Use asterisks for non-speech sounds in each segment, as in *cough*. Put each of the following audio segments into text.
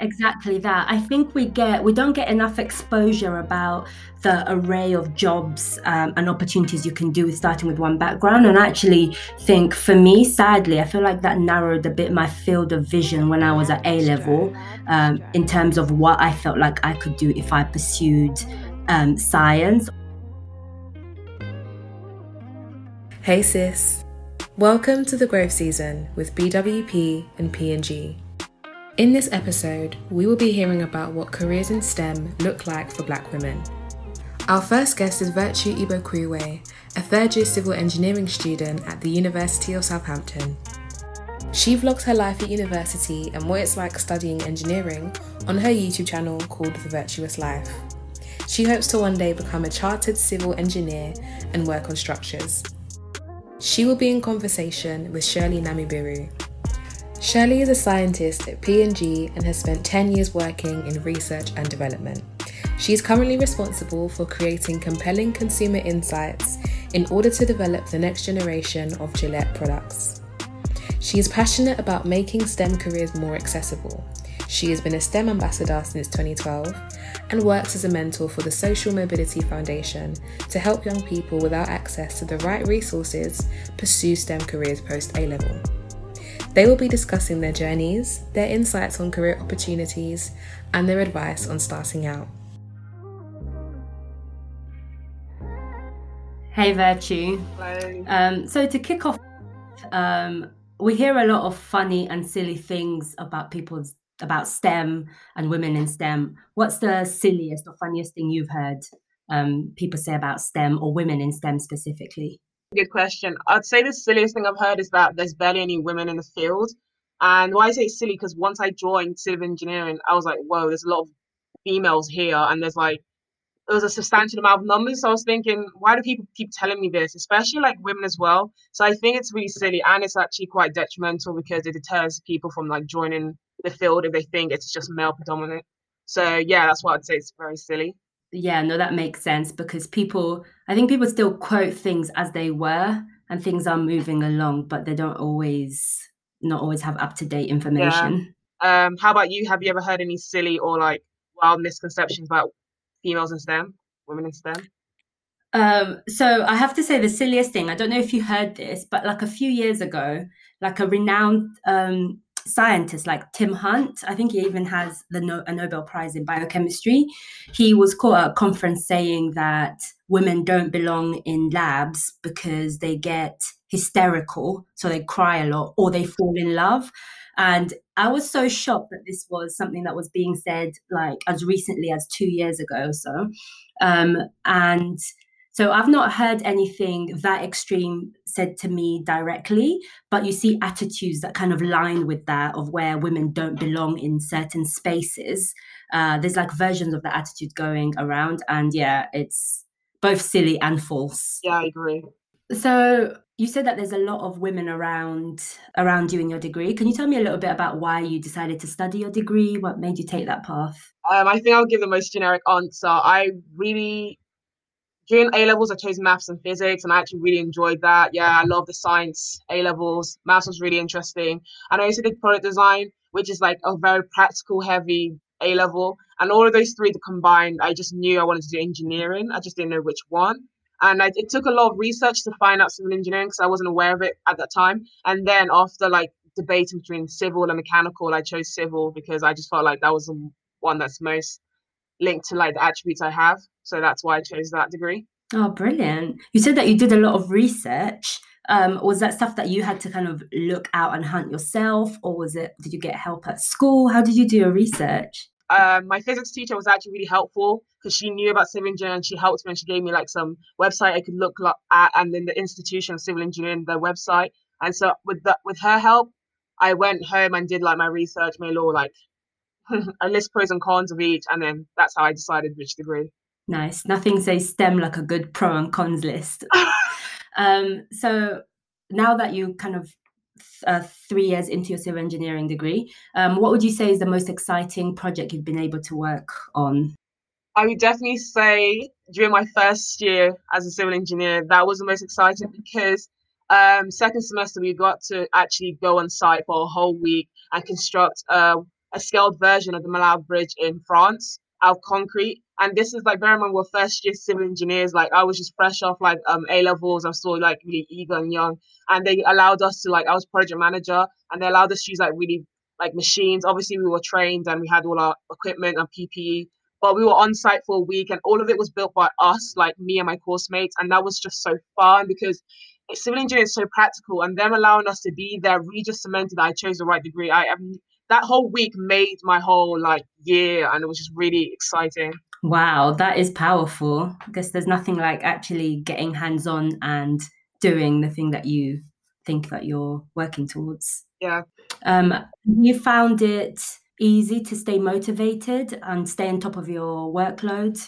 Exactly that. I think we get we don't get enough exposure about the array of jobs um, and opportunities you can do with starting with one background. And I actually think for me, sadly, I feel like that narrowed a bit my field of vision when I was at A level um, in terms of what I felt like I could do if I pursued um, science. Hey sis, welcome to the growth season with BWP and P&G. In this episode, we will be hearing about what careers in STEM look like for black women. Our first guest is Virtue Igbo a third year civil engineering student at the University of Southampton. She vlogs her life at university and what it's like studying engineering on her YouTube channel called The Virtuous Life. She hopes to one day become a chartered civil engineer and work on structures. She will be in conversation with Shirley Namubiru, Shirley is a scientist at P&G and has spent 10 years working in research and development. She is currently responsible for creating compelling consumer insights in order to develop the next generation of Gillette products. She is passionate about making STEM careers more accessible. She has been a STEM ambassador since 2012 and works as a mentor for the Social Mobility Foundation to help young people without access to the right resources pursue STEM careers post A level. They will be discussing their journeys, their insights on career opportunities, and their advice on starting out. Hey, Virtue. Hello. Um, so, to kick off, um, we hear a lot of funny and silly things about people's about STEM and women in STEM. What's the silliest or funniest thing you've heard um, people say about STEM or women in STEM specifically? Good question. I'd say the silliest thing I've heard is that there's barely any women in the field. And why I say silly because once I joined civil engineering, I was like, whoa, there's a lot of females here, and there's like there was a substantial amount of numbers. So I was thinking, why do people keep telling me this, especially like women as well? So I think it's really silly, and it's actually quite detrimental because it deters people from like joining the field if they think it's just male predominant. So yeah, that's why I'd say it's very silly yeah, no, that makes sense because people, I think people still quote things as they were and things are moving along, but they don't always, not always have up to date information. Yeah. Um, how about you? Have you ever heard any silly or like wild misconceptions about females in STEM, women in STEM? Um, so I have to say the silliest thing, I don't know if you heard this, but like a few years ago, like a renowned um, scientists like Tim Hunt. I think he even has the no- a Nobel Prize in biochemistry. He was caught at a conference saying that women don't belong in labs because they get hysterical, so they cry a lot, or they fall in love. And I was so shocked that this was something that was being said like as recently as two years ago or so. Um, and so I've not heard anything that extreme said to me directly, but you see attitudes that kind of line with that of where women don't belong in certain spaces. Uh, there's like versions of the attitude going around, and yeah, it's both silly and false. Yeah, I agree. So you said that there's a lot of women around around you in your degree. Can you tell me a little bit about why you decided to study your degree? What made you take that path? Um, I think I'll give the most generic answer. I really during A levels, I chose maths and physics, and I actually really enjoyed that. Yeah, I love the science A levels. Maths was really interesting. And I also did product design, which is like a very practical, heavy A level. And all of those three combined, I just knew I wanted to do engineering. I just didn't know which one. And I, it took a lot of research to find out civil engineering because I wasn't aware of it at that time. And then after like debating between civil and mechanical, I chose civil because I just felt like that was the one that's most linked to like the attributes I have. So that's why I chose that degree. Oh, brilliant. You said that you did a lot of research. Um, was that stuff that you had to kind of look out and hunt yourself, or was it, did you get help at school? How did you do your research? Um, my physics teacher was actually really helpful because she knew about civil engineering and she helped me and she gave me like some website I could look at and then the institution of civil engineering their website and so with that with her help I went home and did like my research made all like *laughs* I list pros and cons of each and then that's how I decided which degree Nice. Nothing says STEM like a good pro and cons list. *laughs* um, so now that you kind of uh, three years into your civil engineering degree, um, what would you say is the most exciting project you've been able to work on? I would definitely say during my first year as a civil engineer, that was the most exciting because um, second semester we got to actually go on site for a whole week and construct a a scaled version of the Millau Bridge in France out of concrete. And this is like, bear in mind, we're first year civil engineers. Like, I was just fresh off like um A levels. I still like really eager and young. And they allowed us to like, I was project manager, and they allowed us to use like really like machines. Obviously, we were trained and we had all our equipment and PPE. But we were on site for a week, and all of it was built by us, like me and my course mates, and that was just so fun because civil engineering is so practical, and them allowing us to be there really just cemented that I chose the right degree. I am that whole week made my whole like year, and it was just really exciting. Wow, that is powerful. I guess there's nothing like actually getting hands on and doing the thing that you think that you're working towards. Yeah. Um, you found it easy to stay motivated and stay on top of your workload?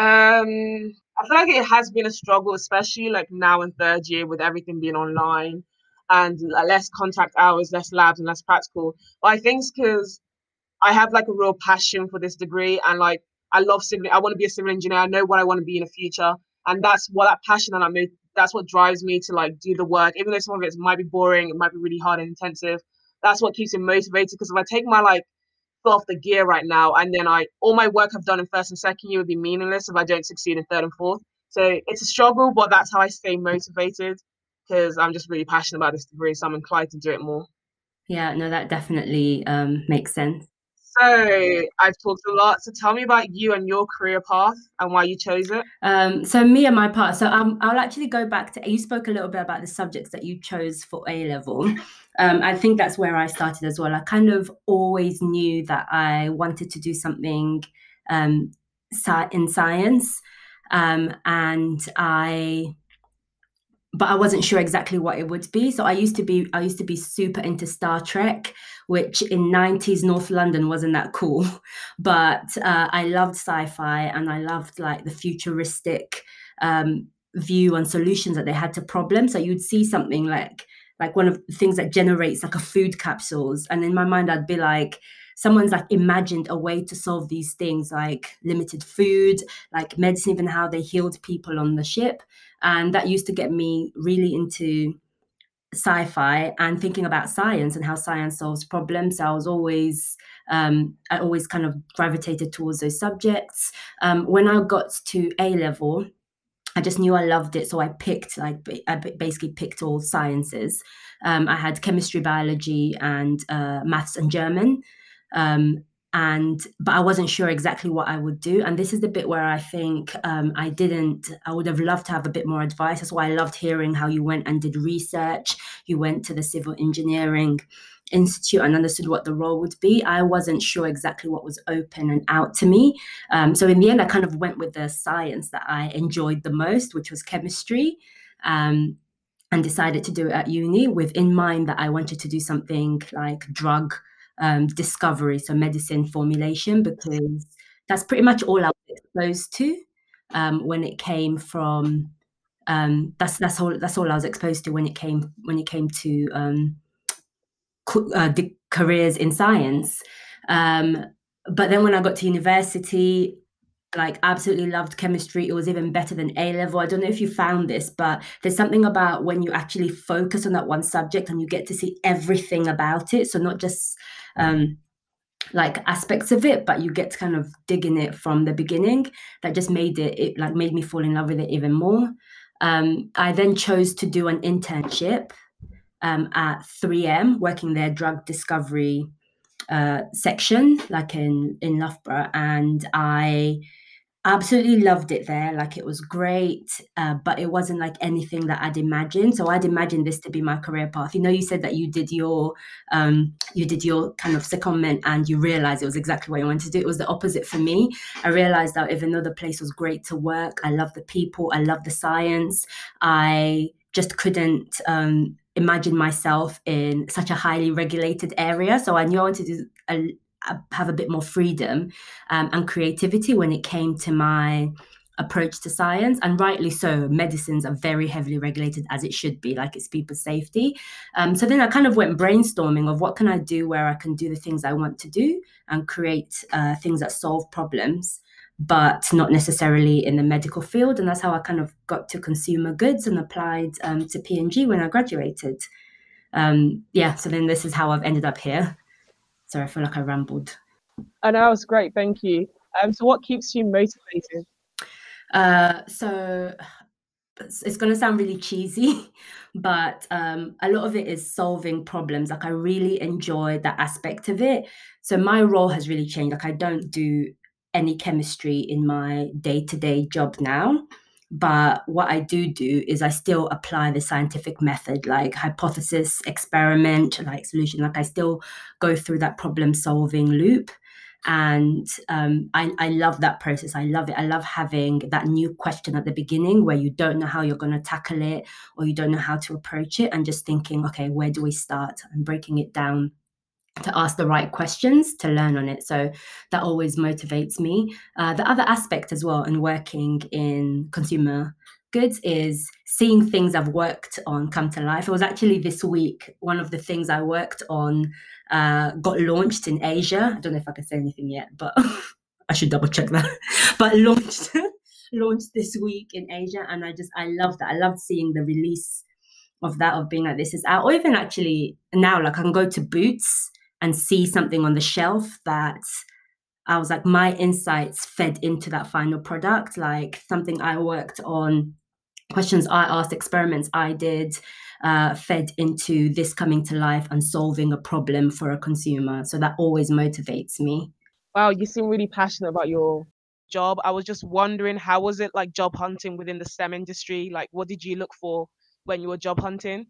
Um, I feel like it has been a struggle, especially like now in third year with everything being online and less contact hours, less labs, and less practical. But I think because I have like a real passion for this degree and like I love civil. I want to be a civil engineer. I know what I want to be in the future, and that's what that passion that I made. That's what drives me to like do the work, even though some of it might be boring, it might be really hard and intensive. That's what keeps me motivated. Because if I take my like off the gear right now, and then I all my work I've done in first and second year would be meaningless if I don't succeed in third and fourth. So it's a struggle, but that's how I stay motivated because I'm just really passionate about this degree, so I'm inclined to do it more. Yeah, no, that definitely um, makes sense. So I've talked a lot. So tell me about you and your career path and why you chose it. Um, so me and my part. So um, I'll actually go back to you spoke a little bit about the subjects that you chose for A level. Um, I think that's where I started as well. I kind of always knew that I wanted to do something um, in science, um, and I but I wasn't sure exactly what it would be. So I used to be I used to be super into Star Trek, which in 90s North London wasn't that cool. *laughs* But uh, I loved sci-fi and I loved like the futuristic um, view and solutions that they had to problems. So you'd see something like like one of the things that generates like a food capsules. And in my mind I'd be like, someone's like imagined a way to solve these things like limited food like medicine even how they healed people on the ship and that used to get me really into sci-fi and thinking about science and how science solves problems. So I was always um, I always kind of gravitated towards those subjects. Um, when I got to A level, I just knew I loved it, so I picked like I basically picked all sciences. Um, I had chemistry, biology, and uh, maths and German. Um, and but i wasn't sure exactly what i would do. And this is the bit where i think um, i didn't i would have loved to have a bit more advice. That's why i loved hearing how you went and did research. You went to the civil engineering institute and understood what the role would be. I wasn't sure exactly what was open and out to me. Um, so in the end i kind of went with the science that i enjoyed the most which was chemistry um, and decided to do it at uni with in mind that i wanted to do something like drug um, discovery, so medicine formulation, because that's pretty much all I was exposed to um, when it came from. Um, that's that's all that's all I was exposed to when it came when it came to um, uh, the careers in science. Um, but then when I got to university, like absolutely loved chemistry. It was even better than A level. I don't know if you found this, but there's something about when you actually focus on that one subject and you get to see everything about it. So not just um, like aspects of it, but you get to kind of dig in it from the beginning. That just made it, it like made me fall in love with it even more. Um, I then chose to do an internship um, at 3M, working their drug discovery uh, section, like in in Loughborough, and I absolutely loved it there. Like it was great, uh, but it wasn't like anything that I'd imagined. So I'd imagined this to be my career path. You know, you said that you did your um, you did your kind of secondment and you realized it was exactly what you wanted to do. It was the opposite for me. I realized that even though the place was great to work, I love the people, I love the science, I just couldn't um, imagine myself in such a highly regulated area. So I knew I wanted to a, have a bit more freedom um, and creativity when it came to my approach to science and rightly so medicines are very heavily regulated as it should be like it's people's safety. Um, so then i kind of went brainstorming of what can i do where i can do the things i want to do and create uh, things that solve problems but not necessarily in the medical field and that's how i kind of got to consumer goods and applied um, to P&G when i graduated. Um, yeah so then this is how i've ended up here sorry, I feel like I rambled. And I was great. Thank you. Um, so, what keeps you motivated? Uh, so, it's going to sound really cheesy, *laughs* but um, a lot of it is solving problems. Like, I really enjoy that aspect of it. So, my role has really changed. Like, I don't do any chemistry in my day to day job now. But what I do do is I still apply the scientific method, like hypothesis, experiment, like solution. Like I still go through that problem solving loop. And um, I, I love that process. I love it. I love having that new question at the beginning where you don't know how you're going to tackle it or you don't know how to approach it, and just thinking, okay, where do we start? And breaking it down to ask the right questions to learn on it. So that always motivates me. Uh, the other aspect as well in working in consumer goods is seeing things I've worked on come to life. It was actually this week, one of the things I worked on uh, got launched in Asia. I don't know if I can say anything yet, but *laughs* I should double check that. *laughs* but launched *laughs* launched this week in Asia, and I just I love that. I love seeing the release of that of being like this is out, or even actually now like I can go to Boots and see something on the shelf that I was like, my insights fed into that final product, like something I worked on, questions I asked, experiments I did, uh, fed into this coming to life and solving a problem for a consumer. So that always motivates me. Wow, you seem really passionate about your job. I was just wondering, how was it like job hunting within the STEM industry? Like, what did you look for when you were job hunting?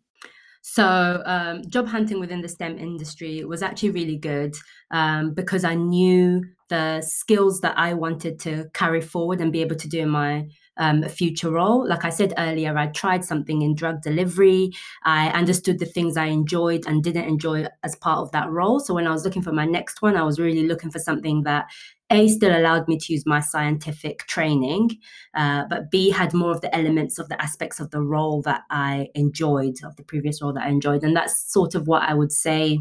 So, um, job hunting within the STEM industry was actually really good um, because I knew the skills that I wanted to carry forward and be able to do in my um, a future role. Like I said earlier, I tried something in drug delivery. I understood the things I enjoyed and didn't enjoy as part of that role. So when I was looking for my next one, I was really looking for something that a still allowed me to use my scientific training, uh, but B had more of the elements of the aspects of the role that I enjoyed, of the previous role that I enjoyed. And that's sort of what I would say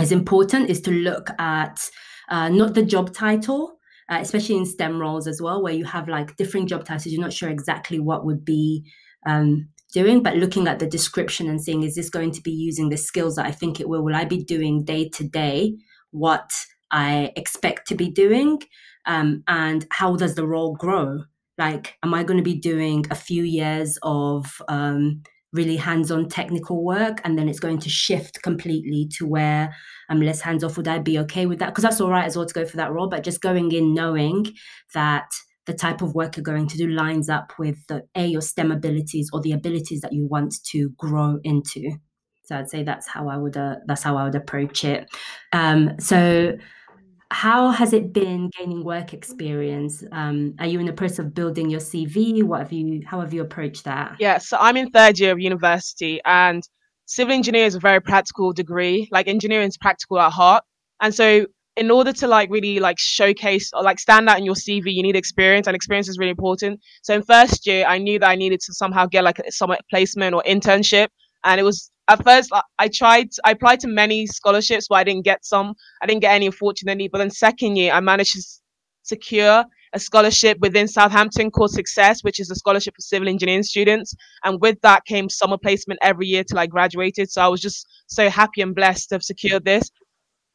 is important is to look at uh, not the job title, uh, especially in STEM roles as well, where you have like different job titles, you're not sure exactly what would be um, doing, but looking at the description and seeing, is this going to be using the skills that I think it will? Will I be doing day to day what I expect to be doing? Um, and how does the role grow? Like, am I going to be doing a few years of um, really hands-on technical work and then it's going to shift completely to where I'm less hands-off. Would I be okay with that? Because that's all right as well to go for that role but just going in knowing that the type of work you're going to do lines up with the a your STEM abilities or the abilities that you want to grow into. So I'd say that's how I would uh, that's how I would approach it. Um, so how has it been gaining work experience? Um, are you in the process of building your CV? What have you? How have you approached that? Yeah, so I'm in third year of university, and civil engineer is a very practical degree. Like engineering is practical at heart, and so in order to like really like showcase or like stand out in your CV, you need experience, and experience is really important. So in first year, I knew that I needed to somehow get like a summer placement or internship, and it was at first I tried I applied to many scholarships but I didn't get some. I didn't get any unfortunately. But then second year I managed to secure a scholarship within Southampton called Success which is a scholarship for civil engineering students. And with that came summer placement every year till I graduated. So I was just so happy and blessed to have secured this.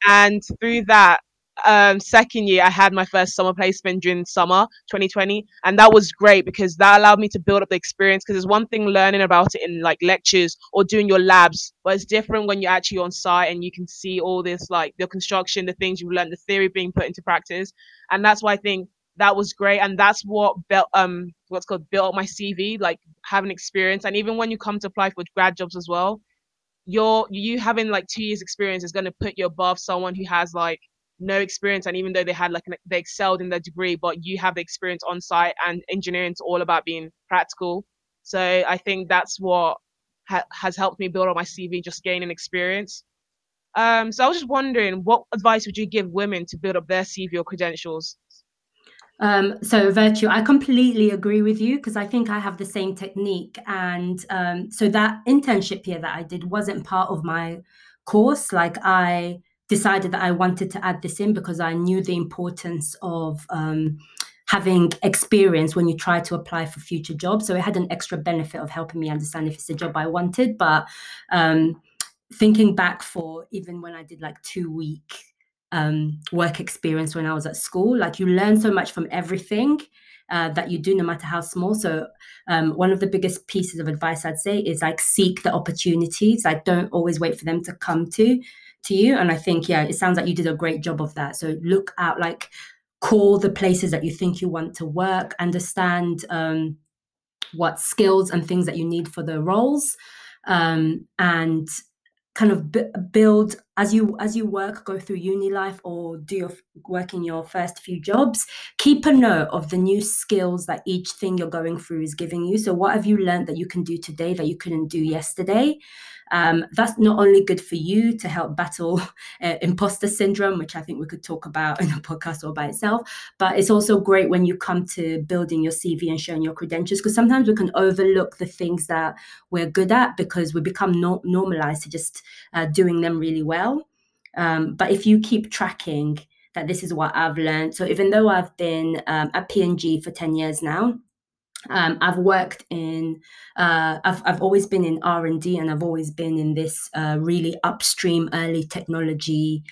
And through that um, second year, I had my first summer placement during summer 2020, and that was great because that allowed me to build up the experience. Because there's one thing learning about it in like lectures or doing your labs, but it's different when you're actually on site and you can see all this like the construction, the things you've learned, the theory being put into practice, and that's why I think that was great, and that's what built um what's called built up my CV, like having experience, and even when you come to apply for grad jobs as well. You're you having like two years experience is going to put you above someone who has like no experience and even though they had like an, they excelled in their degree but you have the experience on site and engineering is all about being practical so i think that's what ha- has helped me build on my cv just gaining experience um, so i was just wondering what advice would you give women to build up their cv or credentials um, so virtue, I completely agree with you because I think I have the same technique. And um, so that internship here that I did wasn't part of my course. Like I decided that I wanted to add this in because I knew the importance of um, having experience when you try to apply for future jobs. So it had an extra benefit of helping me understand if it's a job I wanted. But um, thinking back for even when I did like two week um, work experience when I was at school, like you learn so much from everything. Uh, that you do, no matter how small. So, um, one of the biggest pieces of advice I'd say is like seek the opportunities. Like, don't always wait for them to come to to you. And I think, yeah, it sounds like you did a great job of that. So, look out, like, call the places that you think you want to work, understand um, what skills and things that you need for the roles, um, and kind of b- build as you as you work go through uni life or do your work in your first few jobs keep a note of the new skills that each thing you're going through is giving you so what have you learned that you can do today that you couldn't do yesterday um, that's not only good for you to help battle *laughs* uh, imposter syndrome, which I think we could talk about *laughs* in a podcast all by itself, but it's also great when you come to building your CV and showing your credentials because sometimes we can overlook the things that we're good at because we become no- normalized to just uh, doing them really well. Um, but if you keep tracking that this is what I've learned, so even though I've been um, at P&G for 10 years now, um, I've worked in, uh, I've, I've always been in R&D and I've always been in this uh, really upstream early technology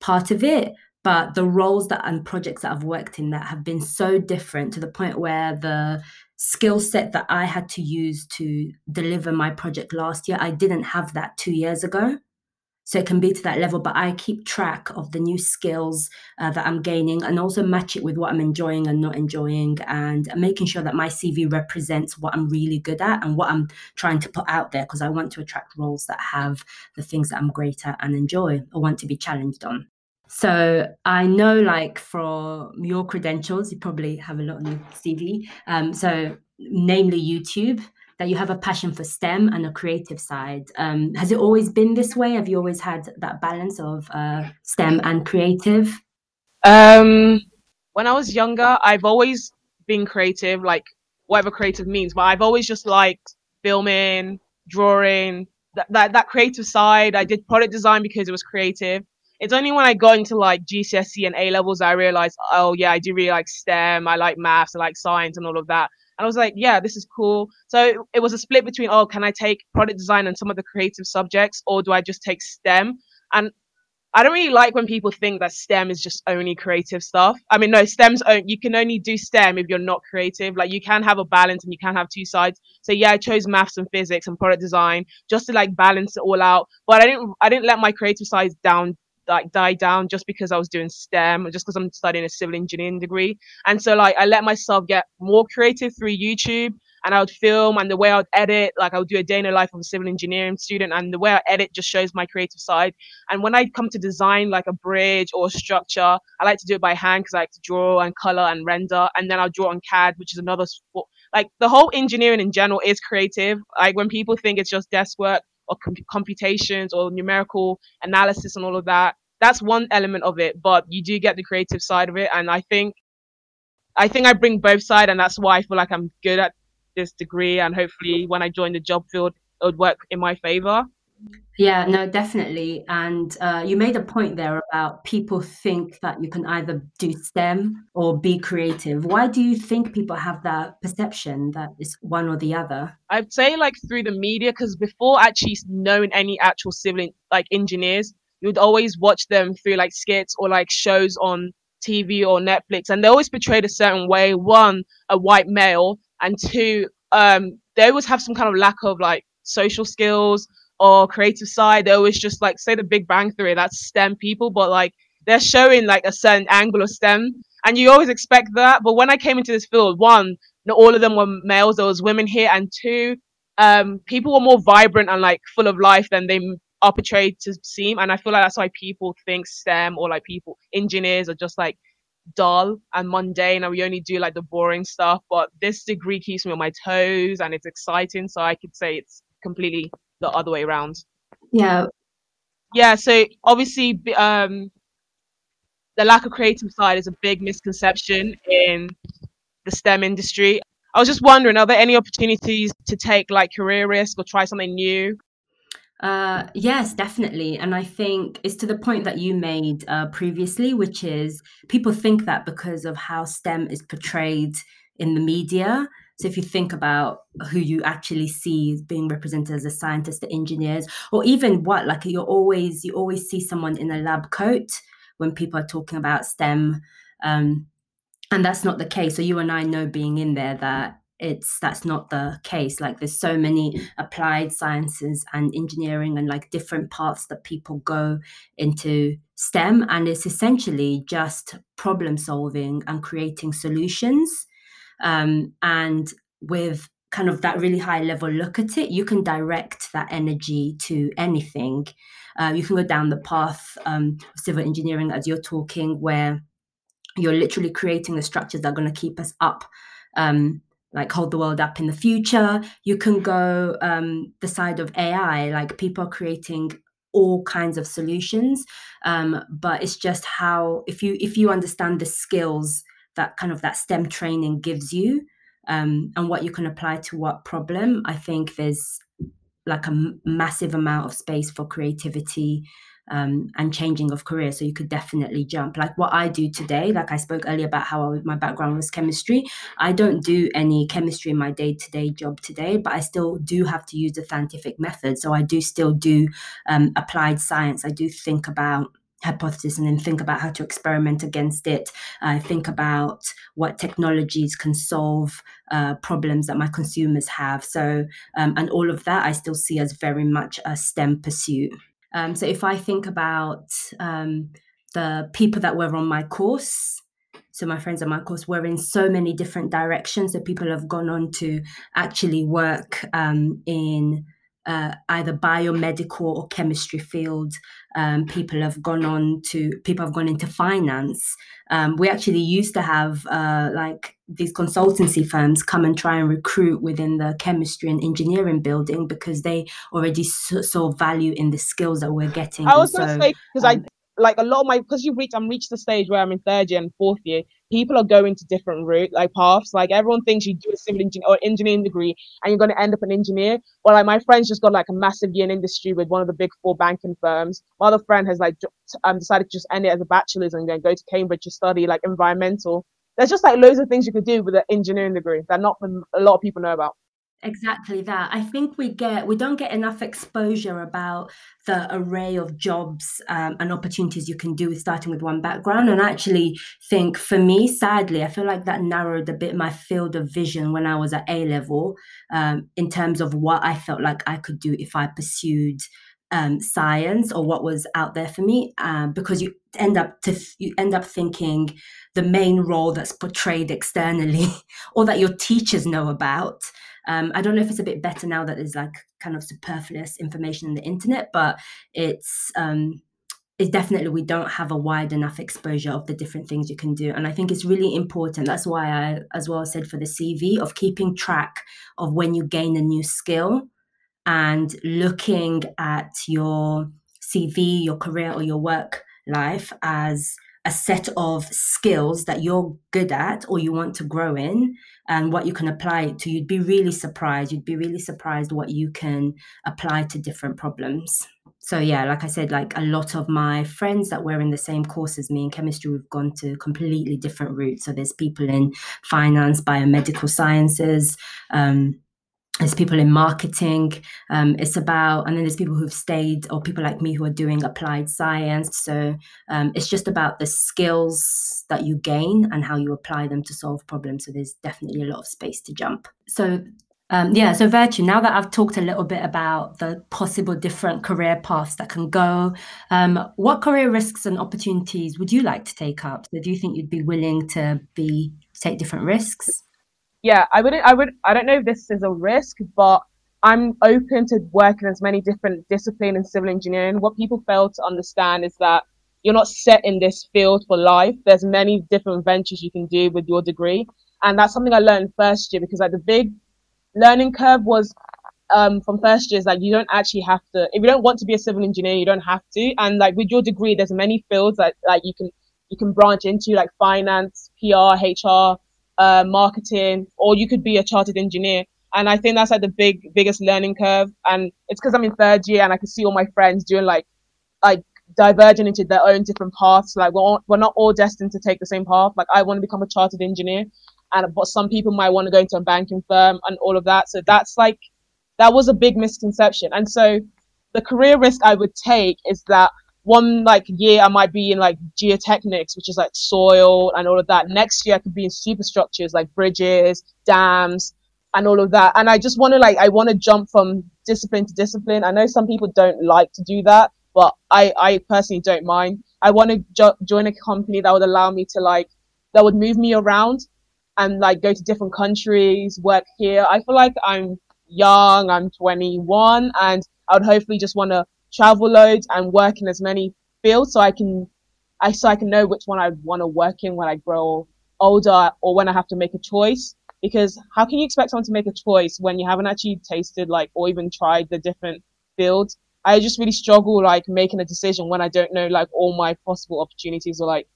part of it. But the roles that and projects that I've worked in that have been so different to the point where the skill set that I had to use to deliver my project last year, I didn't have that two years ago so it can be to that level but i keep track of the new skills uh, that i'm gaining and also match it with what i'm enjoying and not enjoying and making sure that my cv represents what i'm really good at and what i'm trying to put out there because i want to attract roles that have the things that i'm great at and enjoy or want to be challenged on so I know, like, from your credentials, you probably have a lot on your CV. Um, so, namely YouTube that you have a passion for STEM and a creative side. Um, has it always been this way? Have you always had that balance of uh, STEM and creative? Um, when I was younger, I've always been creative, like whatever creative means, but I've always just liked filming, drawing, that, that, that creative side. I did product design because it was creative. It's only when I got into like GCSE and A levels I realized, oh yeah, I do really like STEM. I like maths, I like science and all of that. And I was like, yeah, this is cool. So it was a split between, oh, can I take product design and some of the creative subjects, or do I just take STEM? And I don't really like when people think that STEM is just only creative stuff. I mean, no, STEM's only, you can only do STEM if you're not creative. Like you can have a balance and you can have two sides. So yeah, I chose maths and physics and product design just to like balance it all out. But I didn't I didn't let my creative side down like die down just because I was doing STEM just because I'm studying a civil engineering degree. And so like I let myself get more creative through YouTube and I would film and the way I would edit, like I would do a day in the life of a civil engineering student and the way I edit just shows my creative side. And when I come to design like a bridge or a structure, I like to do it by hand because I like to draw and color and render. And then I'll draw on CAD, which is another sport. Like the whole engineering in general is creative. Like when people think it's just desk work, or computations or numerical analysis and all of that. That's one element of it, but you do get the creative side of it. And I think, I think I bring both sides, and that's why I feel like I'm good at this degree. And hopefully, when I join the job field, it would work in my favor. Yeah, no, definitely. And uh, you made a point there about people think that you can either do STEM or be creative. Why do you think people have that perception that it's one or the other? I'd say like through the media, because before actually knowing any actual civil like engineers, you'd always watch them through like skits or like shows on TV or Netflix, and they always portrayed a certain way. One, a white male, and two, um, they always have some kind of lack of like social skills or creative side, they always just like say the Big Bang Theory, that's STEM people, but like they're showing like a certain angle of STEM, and you always expect that. But when I came into this field, one, not all of them were males, there was women here, and two, um, people were more vibrant and like full of life than they are portrayed to seem, and I feel like that's why people think STEM or like people engineers are just like dull and mundane and we only do like the boring stuff but this degree keeps me on my toes and it's exciting so i could say it's completely the other way around. Yeah. Yeah. So obviously, um, the lack of creative side is a big misconception in the STEM industry. I was just wondering, are there any opportunities to take like career risk or try something new? Uh, yes, definitely. And I think it's to the point that you made uh, previously, which is people think that because of how STEM is portrayed in the media, So if you think about who you actually see being represented as a scientist, the engineers, or even what, like you're always you always see someone in a lab coat when people are talking about STEM. Um, and that's not the case. So you and I know being in there that it's that's not the case. Like there's so many applied sciences and engineering and like different paths that people go into STEM, and it's essentially just problem solving and creating solutions um, and with kind of that really high level look at it, you can direct that energy to anything. Uh, you can go down the path um, of civil engineering as you're talking, where you're literally creating the structures that are going to keep us up. Um, like hold the world up in the future. You can go um, the side of AI, like people are creating all kinds of solutions. Um, but it's just how if you if you understand the skills that kind of that STEM training gives you um, and what you can apply to what problem, I think there's like a m- massive amount of space for creativity um, and changing of career. So you could definitely jump. Like what I do today, like I spoke earlier about how I, my background was chemistry. I don't do any chemistry in my day to day job today, but I still do have to use the scientific method. So I do still do um, applied science. I do think about hypothesis and then think about how to experiment against it. Uh, think about what technologies can solve uh, problems that my consumers have. So, um, and all of that I still see as very much a STEM pursuit. Um, so, if I think about um, the people that were on my course, so my friends on my course were in so many different directions. So people have gone on to actually work um, in uh, either biomedical or chemistry field. Um, people have gone on to people have gone into finance. Um, we actually used to have uh, like these consultancy firms come and try and recruit within the chemistry and engineering building because they already saw value in the skills that we're getting. I was going to say because um, I like a lot of my because you've reached I'm reached the stage where I'm in third year and fourth year. People are going to different route like paths. Like everyone thinks you do a civil engineer or engineering degree and you're going to end up an engineer. Well, like my friend's just got like a massive year in industry with one of the big four banking firms. My other friend has like um, decided to just end it as a bachelor's and then go to Cambridge to study like environmental. There's just like loads of things you could do with an engineering degree that not a lot of people know about. Exactly that. I think we get we don't get enough exposure about the array of jobs um, and opportunities you can do with starting with one background. And I actually think for me, sadly, I feel like that narrowed a bit my field of vision when I was at A level um, in terms of what I felt like I could do if I pursued um, science or what was out there for me. Um, because you end up to th- you end up thinking the main role that's portrayed externally *laughs* or that your teachers know about um, I don't know if it's a bit better now that there's like kind of superfluous information in the internet, but it's um, it's definitely we don't have a wide enough exposure of the different things you can do and i think it's really important that's why i as well said for the cv of keeping track of when you gain a new skill and looking at your cv your career or your work life as a set of skills that you're good at or you want to grow in and what you can apply it to, you'd be really surprised. You'd be really surprised what you can apply to different problems. So yeah, like I said, like a lot of my friends that were in the same course as me in chemistry, we've gone to completely different routes. So there's people in finance, biomedical sciences, um, there's people in marketing um, it's about and then there's people who've stayed or people like me who are doing applied science so um, it's just about the skills that you gain and how you apply them to solve problems so there's definitely a lot of space to jump so um, yeah, so Virtue, now that I've talked a little bit about the possible different career paths that can go, um, what career risks and opportunities would you like to take up? So do you think you'd be willing to be take different risks? Yeah, I wouldn't, I would, I don't know if this is a risk, but I'm open to working as many different disciplines in civil engineering. What people fail to understand is that you're not set in this field for life. There's many different ventures you can do with your degree. And that's something I learned first year because like the big learning curve was um, from first year is like you don't actually have to if you don't want to be a civil engineer you don't have to and like with your degree there's many fields that like you can you can branch into like finance PR HR uh, marketing, or you could be a chartered engineer. And I think that's like the big, biggest learning curve. And it's because I'm in third year and I can see all my friends doing like, like diverging into their own different paths. Like we're, all, we're not all destined to take the same path. Like I want to become a chartered engineer. and but some people might want to go into a banking firm and all of that. So that's like that was a big misconception. And so the career risk I would take is that one like year I might be in like geotechnics, which is like soil and all of that. Next year I could be in superstructures like bridges, dams, and all of that. And I just want to like I want to jump from discipline to discipline. I know some people don't like to do that, but I I personally don't mind. I want to jo- join a company that would allow me to like that would move me around and like go to different countries, work here. I feel like I'm young, I'm 21, and I would hopefully just want to travel loads and work in as many fields so I can I so I can know which one I want to work in when I grow older or when I have to make a choice. Because how can you expect someone to make a choice when you haven't actually tasted like or even tried the different fields? I just really struggle like making a decision when I don't know like all my possible opportunities or like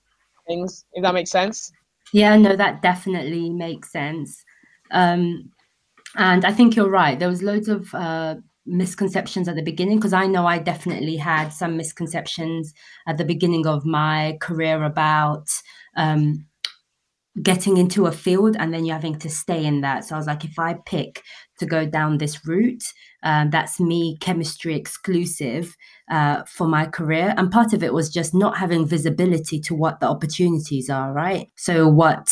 things. If that makes sense. Yeah, no, that definitely makes sense. Um, and I think you're right. There was loads of uh, misconceptions at the beginning because I know I definitely had some misconceptions at the beginning of my career about um, getting into a field and then you having to stay in that. So I was like, if I pick to go down this route, um, that's me chemistry exclusive uh, for my career. And part of it was just not having visibility to what the opportunities are, right? So what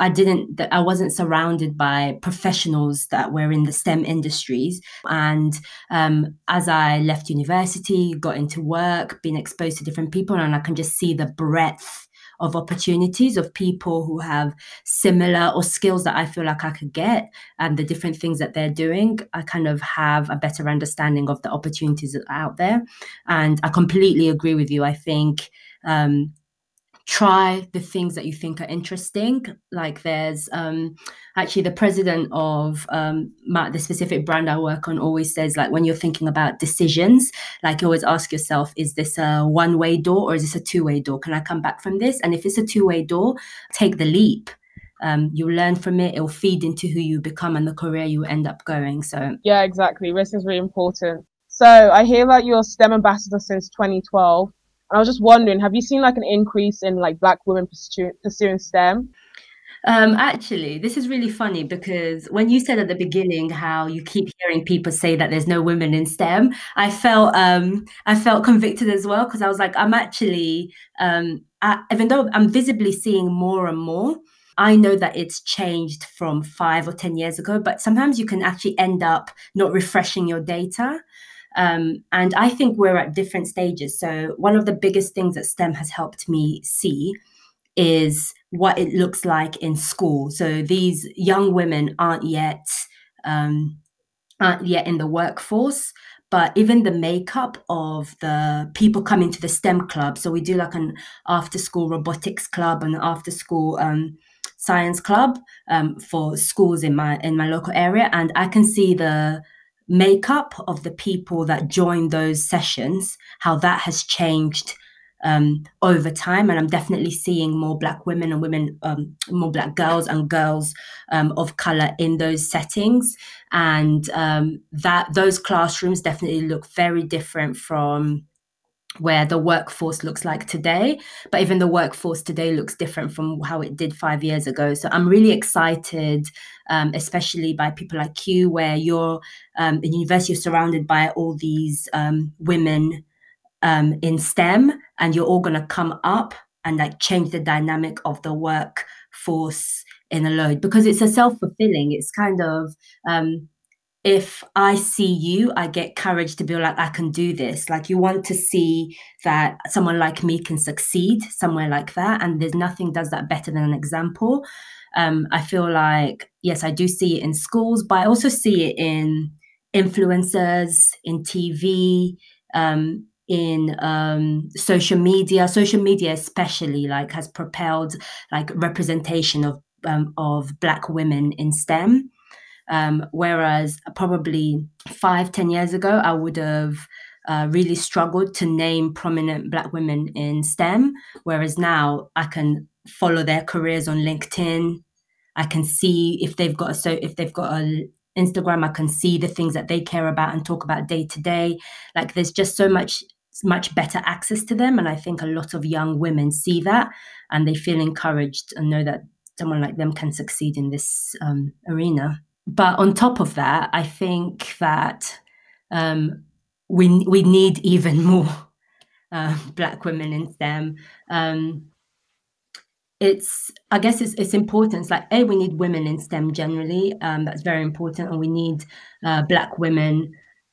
I didn't, I wasn't surrounded by professionals that were in the STEM industries. And um, as I left university, got into work, been exposed to different people, and I can just see the breadth of opportunities of people who have similar or skills that I feel like I could get and the different things that they're doing. I kind of have a better understanding of the opportunities out there. And I completely agree with you. I think um, try the things that you think are interesting. Like there's um, actually the president of um, my, the specific brand I work on always says like when you're thinking about decisions, like you always ask yourself, is this a one way door or is this a two way door? Can I come back from this? And if it's a two way door, take the leap. Um, you learn from it. It'll feed into who you become and the career you end up going. So yeah, exactly. Risk is really important. So I hear that you're STEM ambassador since 2012. And I was just wondering, have you seen like an increase in like black women pursuing, pursuing STEM? Um, actually, this is really funny because when you said at the beginning how you keep hearing people say that there's no women in STEM, I felt um, I felt convicted as well because I was like, I'm actually um, I, even though I'm visibly seeing more and more. I know that it's changed from five or 10 years ago, but sometimes you can actually end up not refreshing your data. Um, and I think we're at different stages. So, one of the biggest things that STEM has helped me see is what it looks like in school. So, these young women aren't yet um, aren't yet in the workforce, but even the makeup of the people coming to the STEM club. So, we do like an after school robotics club and after school um, science club um, for schools in my in my local area, and I can see the makeup of the people that join those sessions, how that has changed um, over time. And I'm definitely seeing more Black women and women, um, more Black girls and girls um, of color in those settings. And um, that those classrooms definitely look very different from where the workforce looks like today. But even the workforce today looks different from how it did five years ago. So I'm really excited, um, especially by people like you, where you're um, in university, you're surrounded by all these um, women um, in STEM, and you're all going to come up and like change the dynamic of the workforce in a load because it's a self fulfilling. It's kind of um, if I see you, I get courage to be like, I can do this. Like, you want to see that someone like me can succeed somewhere like that. And there's nothing does that better than an example. Um, I feel like, yes, I do see it in schools, but I also see it in influencers, in TV, um, in um, social media. Social media, especially, like, has propelled like representation of um, of Black women in STEM. Um, whereas probably five, ten years ago, I would have uh, really struggled to name prominent Black women in STEM. Whereas now I can follow their careers on LinkedIn. I can see if they've got a so if they've got a Instagram, I can see the things that they care about and talk about day to day. Like there's just so much much better access to them and i think a lot of young women see that and they feel encouraged and know that someone like them can succeed in this um, arena. But on top of that, I think that um, we we need even more *laughs* uh, black women in STEM. Um, it's I guess it's it's important. It's like a we need women in STEM generally. Um, that's very important, and we need uh, black women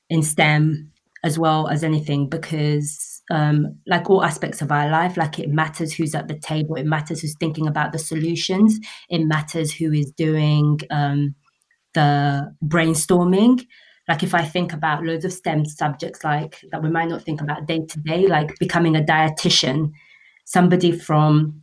in STEM as well as anything because um, like all aspects of our life like it matters who's at the table it matters who's thinking about the solutions it matters who is doing um, the brainstorming like if i think about loads of stem subjects like that we might not think about day to day like becoming a dietitian somebody from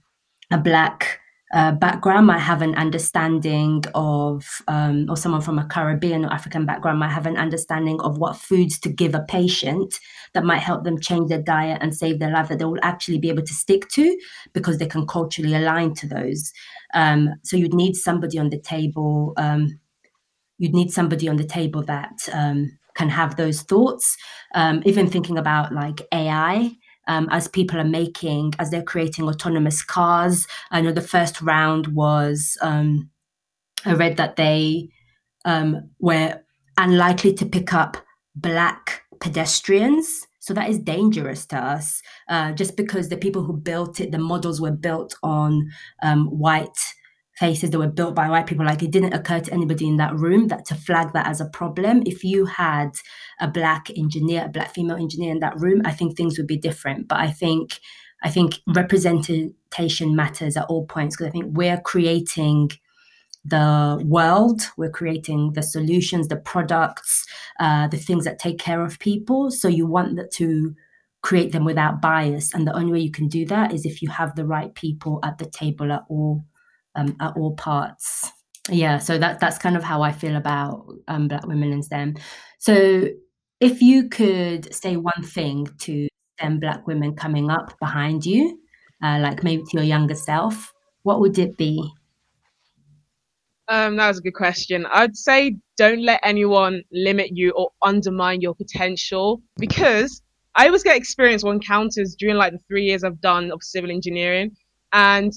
a black uh, background might have an understanding of, um, or someone from a Caribbean or African background might have an understanding of what foods to give a patient that might help them change their diet and save their life that they will actually be able to stick to because they can culturally align to those. Um, so you'd need somebody on the table. Um, you'd need somebody on the table that um, can have those thoughts. Um, even thinking about like AI um, as people are making, as they're creating autonomous cars. I know the first round was, um, I read that they um, were unlikely to pick up black pedestrians. So that is dangerous to us, uh, just because the people who built it, the models were built on um, white faces that were built by white people. Like it didn't occur to anybody in that room that to flag that as a problem. If you had a black engineer a black female engineer in that room i think things would be different. But i think i think representation matters at all points because i think we're creating the world we're creating the solutions the products uh, the things that take care of people. So you want that to create them without bias. And the only way you can do that is if you have the right people at the table at all um, at all parts. Yeah, so that that's kind of how I feel about um, Black women in STEM. So, if you could say one thing to STEM Black women coming up behind you, uh, like maybe to your younger self, what would it be? Um, that was a good question. I'd say don't let anyone limit you or undermine your potential because I always get experience or encounters during like the three years I've done of civil engineering, and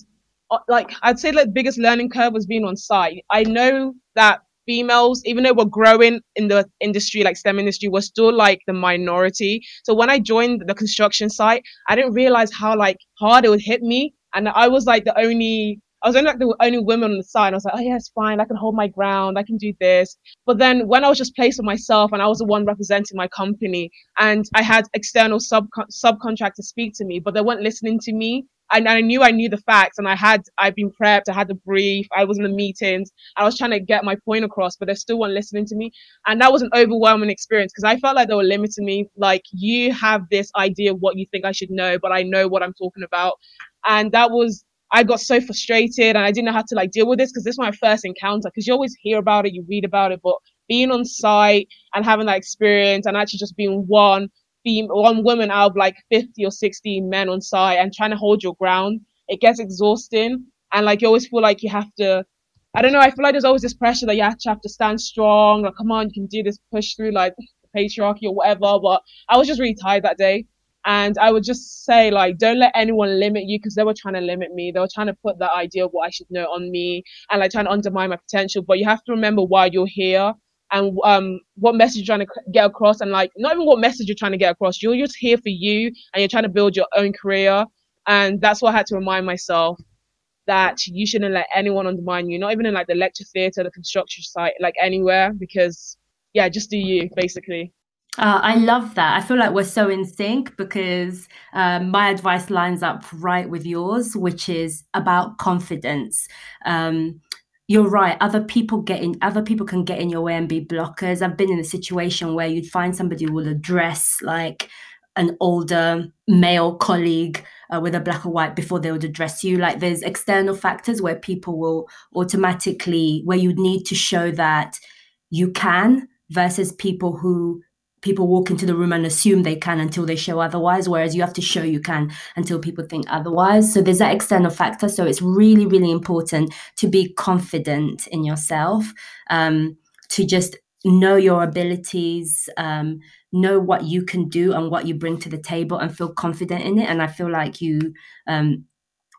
like I'd say the biggest learning curve was being on site. I know that females, even though we're growing in the industry, like STEM industry, we're still like the minority. So when I joined the construction site, I didn't realize how like hard it would hit me. And I was like the only I was only like the only woman on the side. I was like, oh yeah, it's fine. I can hold my ground. I can do this. But then when I was just placed on myself and I was the one representing my company and I had external sub subcontractors speak to me, but they weren't listening to me. And I knew I knew the facts and I had I'd been prepped, I had the brief, I was in the meetings, I was trying to get my point across, but they still weren't listening to me. And that was an overwhelming experience because I felt like they were limiting me. Like you have this idea of what you think I should know, but I know what I'm talking about. And that was I got so frustrated and I didn't know how to like deal with this because this was my first encounter. Because you always hear about it, you read about it, but being on site and having that experience and actually just being one one woman out of like 50 or 60 men on site and trying to hold your ground, it gets exhausting. And like you always feel like you have to I don't know, I feel like there's always this pressure that you to, have to stand strong, like come on, you can do this, push through like patriarchy or whatever. But I was just really tired that day. And I would just say, like, don't let anyone limit you because they were trying to limit me. They were trying to put that idea of what I should know on me and like trying to undermine my potential. But you have to remember why you're here and um, what message you're trying to get across. And like, not even what message you're trying to get across. You're just here for you and you're trying to build your own career. And that's what I had to remind myself that you shouldn't let anyone undermine you, not even in like the lecture theatre, the construction site, like anywhere, because yeah, just do you basically. Uh, I love that. I feel like we're so in sync because um, my advice lines up right with yours, which is about confidence. Um, you're right. Other people get in. Other people can get in your way and be blockers. I've been in a situation where you'd find somebody will address like an older male colleague uh, with a black or white before they would address you. Like there's external factors where people will automatically where you need to show that you can versus people who people walk into the room and assume they can until they show otherwise whereas you have to show you can until people think otherwise so there's that external factor so it's really really important to be confident in yourself um, to just know your abilities um, know what you can do and what you bring to the table and feel confident in it and i feel like you um,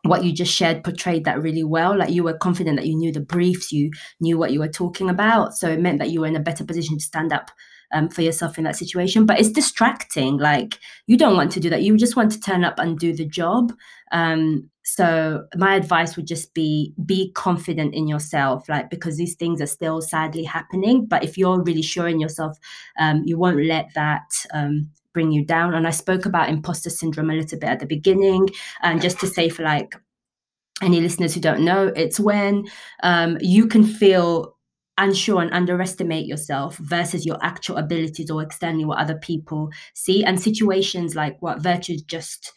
what you just shared portrayed that really well. Like you were confident that you knew the briefs, you knew what you were talking about. So it meant that you were in a better position to stand up um, for yourself in that situation. But it's distracting. Like you don't want to do that. You just want to turn up and do the job. Um, so my advice would just be be confident in yourself, like because these things are still sadly happening. But if you're really sure in yourself, um, you won't let that um, bring you down. And I spoke about imposter syndrome a little bit at the beginning. And just to say for like any listeners who don't know, it's when um, you can feel unsure and underestimate yourself versus your actual abilities or externally what other people see. And situations like what Virtue just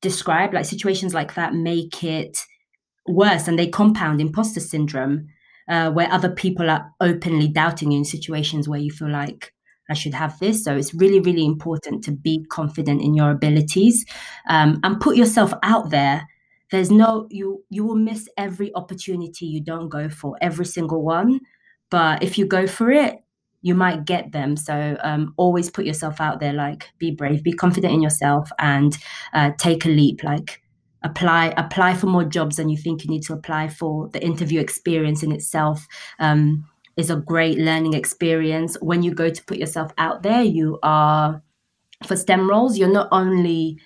described, like situations like that make it worse and they compound imposter syndrome. Uh, where other people are openly doubting you in situations where you feel like I should have this. So it's really, really important to be confident in your abilities um, and put yourself out there. There's no you you will miss every opportunity you don't go for, every single one. But if you go for it, you might get them. So um, always put yourself out there. Like be brave, be confident in yourself, and uh, take a leap. Like apply apply for more jobs than you think you need to apply for. The interview experience in itself. Um, is a great learning experience. When you go to put yourself out there, you are for STEM roles, you're not only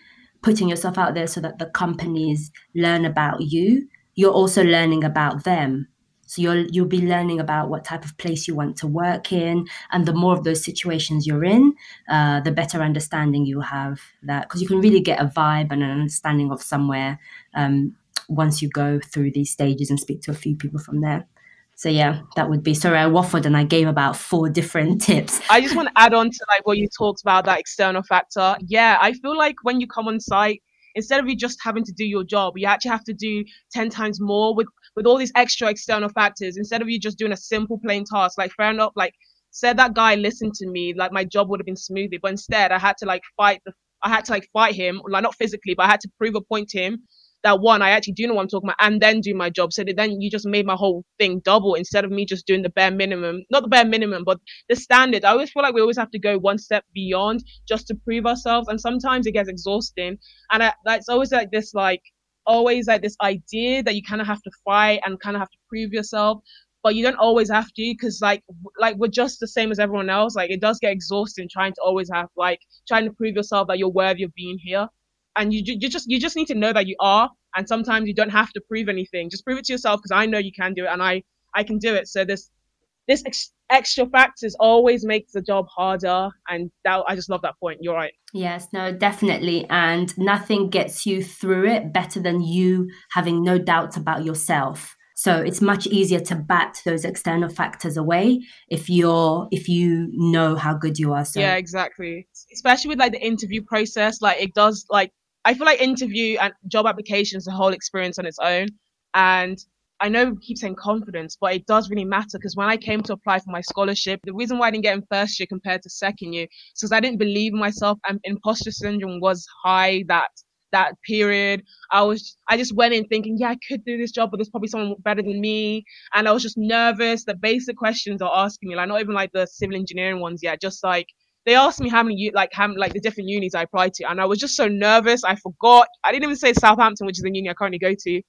putting yourself out there so that the companies learn about you, you're also learning about them. So you'll you'll be learning about what type of place you want to work in, and the more of those situations you're in, uh, the better understanding you have that because you can really get a vibe and an understanding of somewhere um, once you go through these stages and speak to a few people from there. So yeah, that would be sorry I waffled and I gave about four different *laughs* tips. I just want to add on to like what you talked about that external factor. Yeah, I feel like when you come on site, instead of you just having to do your job, you actually have to do ten times more with with all these extra external factors. Instead of you just doing a simple plain task, like fair enough, like said that guy listened to me, like my job would have been smoothly. But instead, I had to like fight the I had to like fight him, like not physically, but I had to prove a point to him that one, I actually do know what I'm talking about, and then do my job. So then you just made my whole thing double instead of me just doing the bare minimum, not the bare minimum, but the standard. I always feel like we always have to go one step beyond just to prove ourselves, and sometimes it gets exhausting. And I, that's always like this, like always like this idea that you kind of have to fight and kind of have to prove yourself but you don't always have to because like like we're just the same as everyone else like it does get exhausting trying to always have like trying to prove yourself that you're worthy of being here and you, you just you just need to know that you are and sometimes you don't have to prove anything just prove it to yourself because i know you can do it and i i can do it so this this ex- extra factors always makes the job harder and that i just love that point you're right. Yes no definitely and nothing gets you through it better than you having no doubts about yourself. So it's much easier to bat those external factors away if you're if you know how good you are so. Yeah exactly. Especially with like the interview process like it does like I feel like interview and job applications the whole experience on its own. And I know we keep saying confidence, but it does really matter because when I came to apply for my scholarship, the reason why I didn't get in first year compared to second year is because I didn't believe in myself and imposter syndrome was high that that period. I was I just went in thinking, yeah, I could do this job, but there's probably someone better than me. And I was just nervous. The basic questions are asking me, like not even like the civil engineering ones yet, just like they asked me how many like how like the different unis I applied to, and I was just so nervous. I forgot. I didn't even say Southampton, which is the uni I currently go to.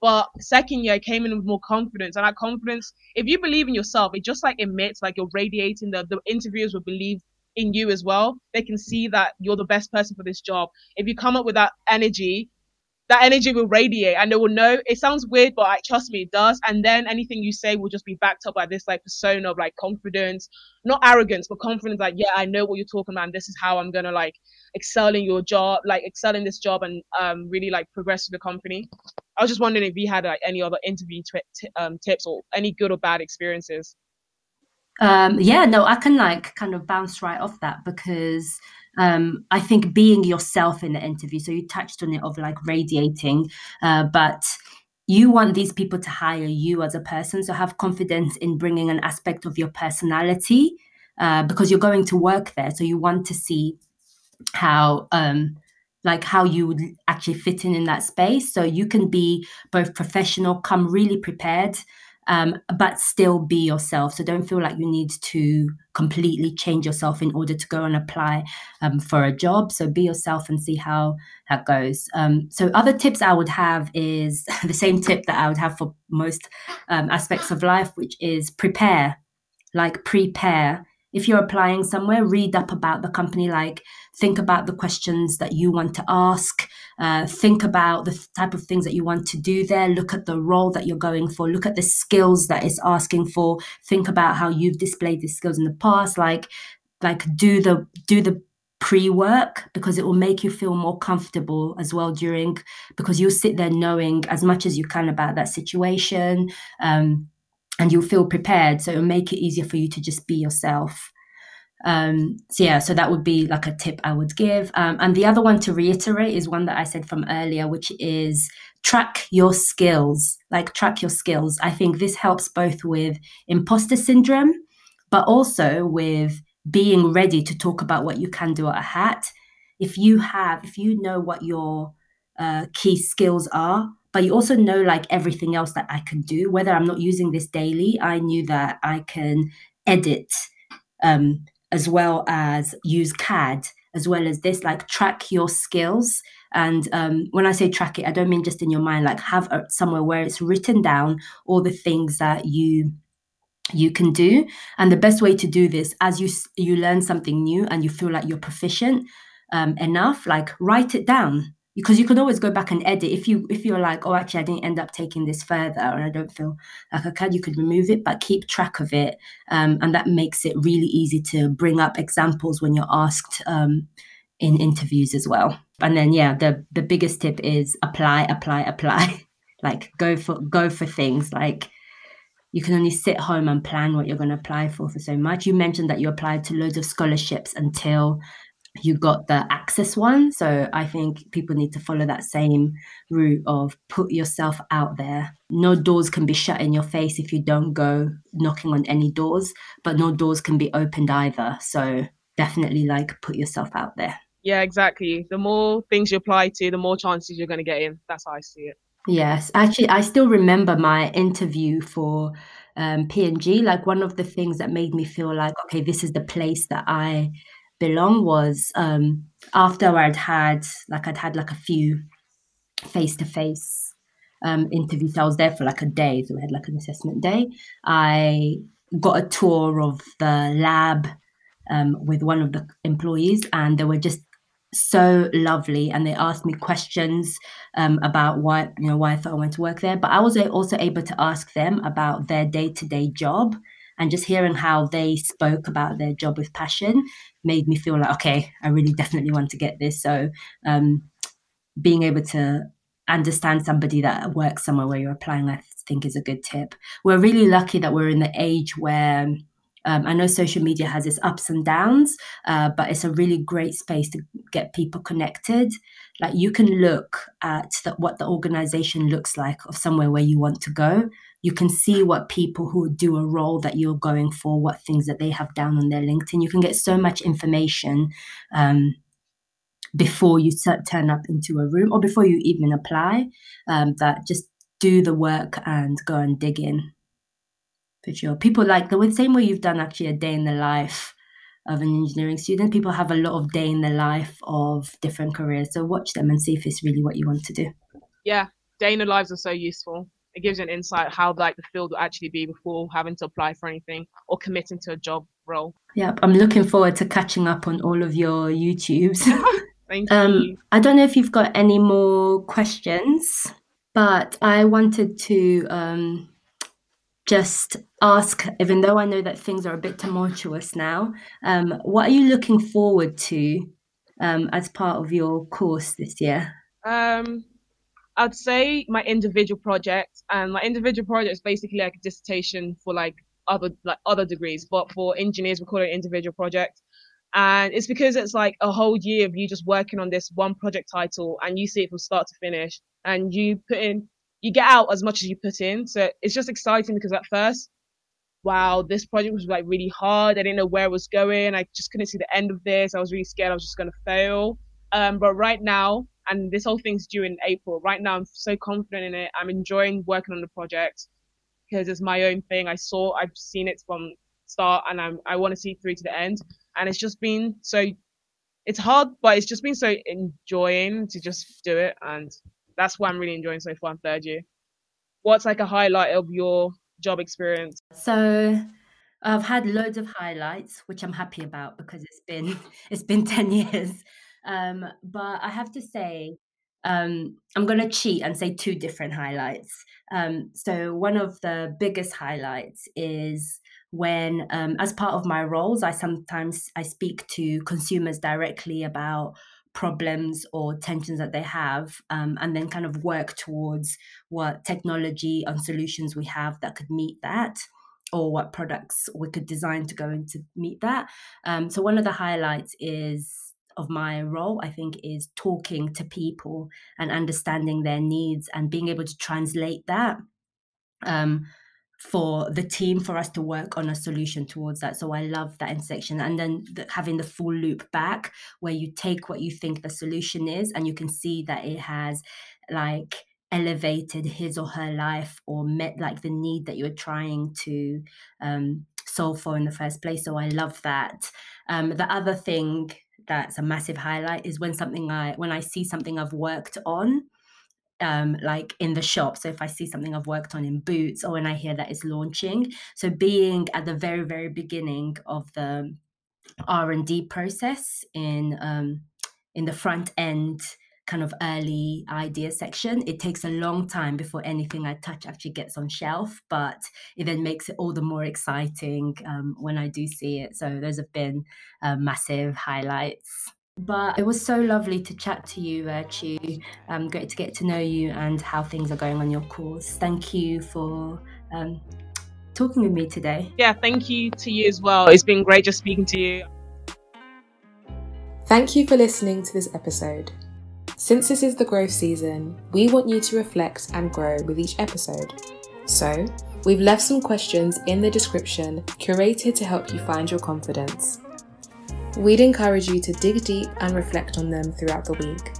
But second year, I came in with more confidence, and that confidence, if you believe in yourself, it just like emits, like you're radiating. The the interviewers will believe in you as well. They can see that you're the best person for this job. If you come up with that energy, that energy will radiate and they will know it sounds weird but like trust me it does and then anything you say will just be backed up by this like persona of like confidence not arrogance but confidence like yeah i know what you're talking about and this is how i'm gonna like excel in your job like excel in this job and um really like progress with the company i was just wondering if you had like any other interview t- um, tips or any good or bad experiences um yeah no i can like kind of bounce right off that because um, I think being yourself in the interview. So you touched on it of like radiating, uh, but you want these people to hire you as a person. So have confidence in bringing an aspect of your personality uh, because you're going to work there. So you want to see how. Um, like how you would actually fit in in that space so you can be both professional come really prepared um, but still be yourself. So don't feel like you need to completely change yourself in order to go and apply um, for a job. So be yourself and see how that goes. Um, so other tips I would have is *laughs* the same tip that I would have for most um, aspects of life, which is prepare. Like prepare if you're applying somewhere, read up about the company, like think about the questions that you want to ask, uh, think about the type of things that you want to do there, look at the role that you're going for, look at the skills that it's asking for, think about how you've displayed these skills in the past, like like do the do the pre-work because it will make you feel more comfortable as well during because you'll sit there knowing as much as you can about that situation um, and you'll feel prepared. So it'll make it easier for you to just be yourself. Um, so yeah, so that would be like a tip I would give. Um, and the other one to reiterate is one that I said from earlier, which is track your skills. Like track your skills. I think this helps both with imposter syndrome, but also with being ready to talk about what you can do at a hat. If you have, if you know what your uh, key skills are, but you also know like everything else that I can do. Whether I'm not using this daily, I knew that I can edit um, as well as use CAD, as well as this, like track your skills. And um, when I say track it, I don't mean just in your mind, like have a, somewhere where it's written down all the things that you you can do and the best way to do this as you you learn something new and you feel like you're proficient um, enough like write it down because you can always go back and edit. If you if you're like oh actually i didn't end up taking this further and i don't feel like i can you could remove it but keep track of it um, and that makes it really easy to bring up examples when you're asked um, in interviews as well. And then yeah the the biggest tip is apply apply apply. *laughs* Like go for go for things. Like you can only sit home and plan what you're going to apply for for so much. You mentioned that you applied to loads of scholarships until you got the access one. So I think people need to follow that same route of put yourself out there. No doors can be shut in your face if you don't go knocking on any doors, but no doors can be opened either. So definitely like put yourself out there. Yeah, exactly. The more things you apply to, the more chances you're going to get in. That's how I see it. Yes, actually, I still remember my interview for um, P&G. Like one of the things that made me feel like, okay, this is the place that I belong was um, after I'd had like I'd had like a few face to face interviews. I was there for like a day, so we had like an assessment day. I got a tour of the lab um, with one of the employees, and they were just so lovely and they asked me questions um, about why you know why I thought I went to work there but I was also able to ask them about their day-to-day job and just hearing how they spoke about their job with passion made me feel like okay i really definitely want to get this. So um, being able to understand somebody that works somewhere where you're applying i think is a good tip. We're really lucky that we're in the age where um, I know social media has its ups and downs, uh, but it's a really great space to get people connected. Like you can look at the, what the organization looks like of somewhere where you want to go, you can see what people who do a role that you're going for, what things that they have down on their LinkedIn. You can get so much information um, before you t- turn up into a room or before you even apply. Um, that just do the work and go and dig in. For sure, people like the same way you've done actually a day in the life of an engineering student. People have a lot of day in the life of different careers. So watch them and see if it's really what you want to do. Yeah, day in the lives are so useful it gives you an insight how like the field will actually be before having to apply for anything or committing to a job role. Yep, I'm looking forward to catching up on all of your YouTubes. *laughs* Thank *laughs* um, you. I don't know if you've got any more questions, but I wanted to um, just ask, even though I know that things are a bit tumultuous now, um, what are you looking forward to um, as part of your course this year? I'd say my individual project, and my individual project is basically like a dissertation for like other like other degrees, but for engineers we call it individual project. And it's because it's like a whole year of you just working on this one project title, and you see it from start to finish, and you put in, you get out as much as you put in. So it's just exciting because at first, wow, this project was like really hard. I didn't know where it was going. I just couldn't see the end of this. I was really scared I was just gonna fail. Um, but right now, and this whole thing's due in April. Right now, I'm so confident in it. I'm enjoying working on the project. because it's my own thing. I saw, I've seen it from start, and I'm I want to see through to the end. And it's just been so. It's hard, but it's just been so enjoying to just do it, and that's what I'm really enjoying so far in third year. What's like a highlight of your job experience? So I've had loads of highlights, which I'm happy about because it's been *laughs* it's been 10 years. Um, but I have to say, um, I'm going to cheat and say two different highlights. Um, so one of the biggest highlights is when, um, as part of my roles, I sometimes I speak to consumers directly about problems or tensions that they have um, and then kind of work towards what technology and solutions we have that could meet that or what products we could design to go into meet that um, so one of the highlights is of my role i think is talking to people and understanding their needs and being able to translate that um, for the team for us to work on a solution towards that. So i love that intersection. And then the, having the full loop back where you take what you think the solution is and you can see that it has like elevated his or her life or met like the need that you're trying to um, solve for in the first place. So i love that. Um, the other thing that's a massive highlight is when something i when i see something i've worked on um, like in the shop. So if I see something I've worked on in Boots or when I hear that it's launching, so being at the very very beginning of the R and D process in um, in the front end kind of early idea section it takes a long time before anything i touch actually gets on shelf but it then makes it all the more exciting um, when i do see it so those have been uh, massive highlights but it was so lovely to chat to you, uh, Chu. Um, great to get to know you and how things are going on your course. Thank you for um, talking with me today. Yeah, thank you to you as well. It's been great just speaking to you. Thank you for listening to this episode. Since this is the growth season, we want you to reflect and grow with each episode. So, we've left some questions in the description curated to help you find your confidence. We'd encourage you to dig deep and reflect on them throughout the week.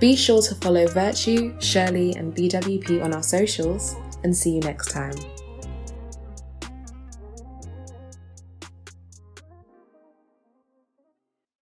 Be sure to follow Virtue, Shirley, and BWP on our socials, and see you next time.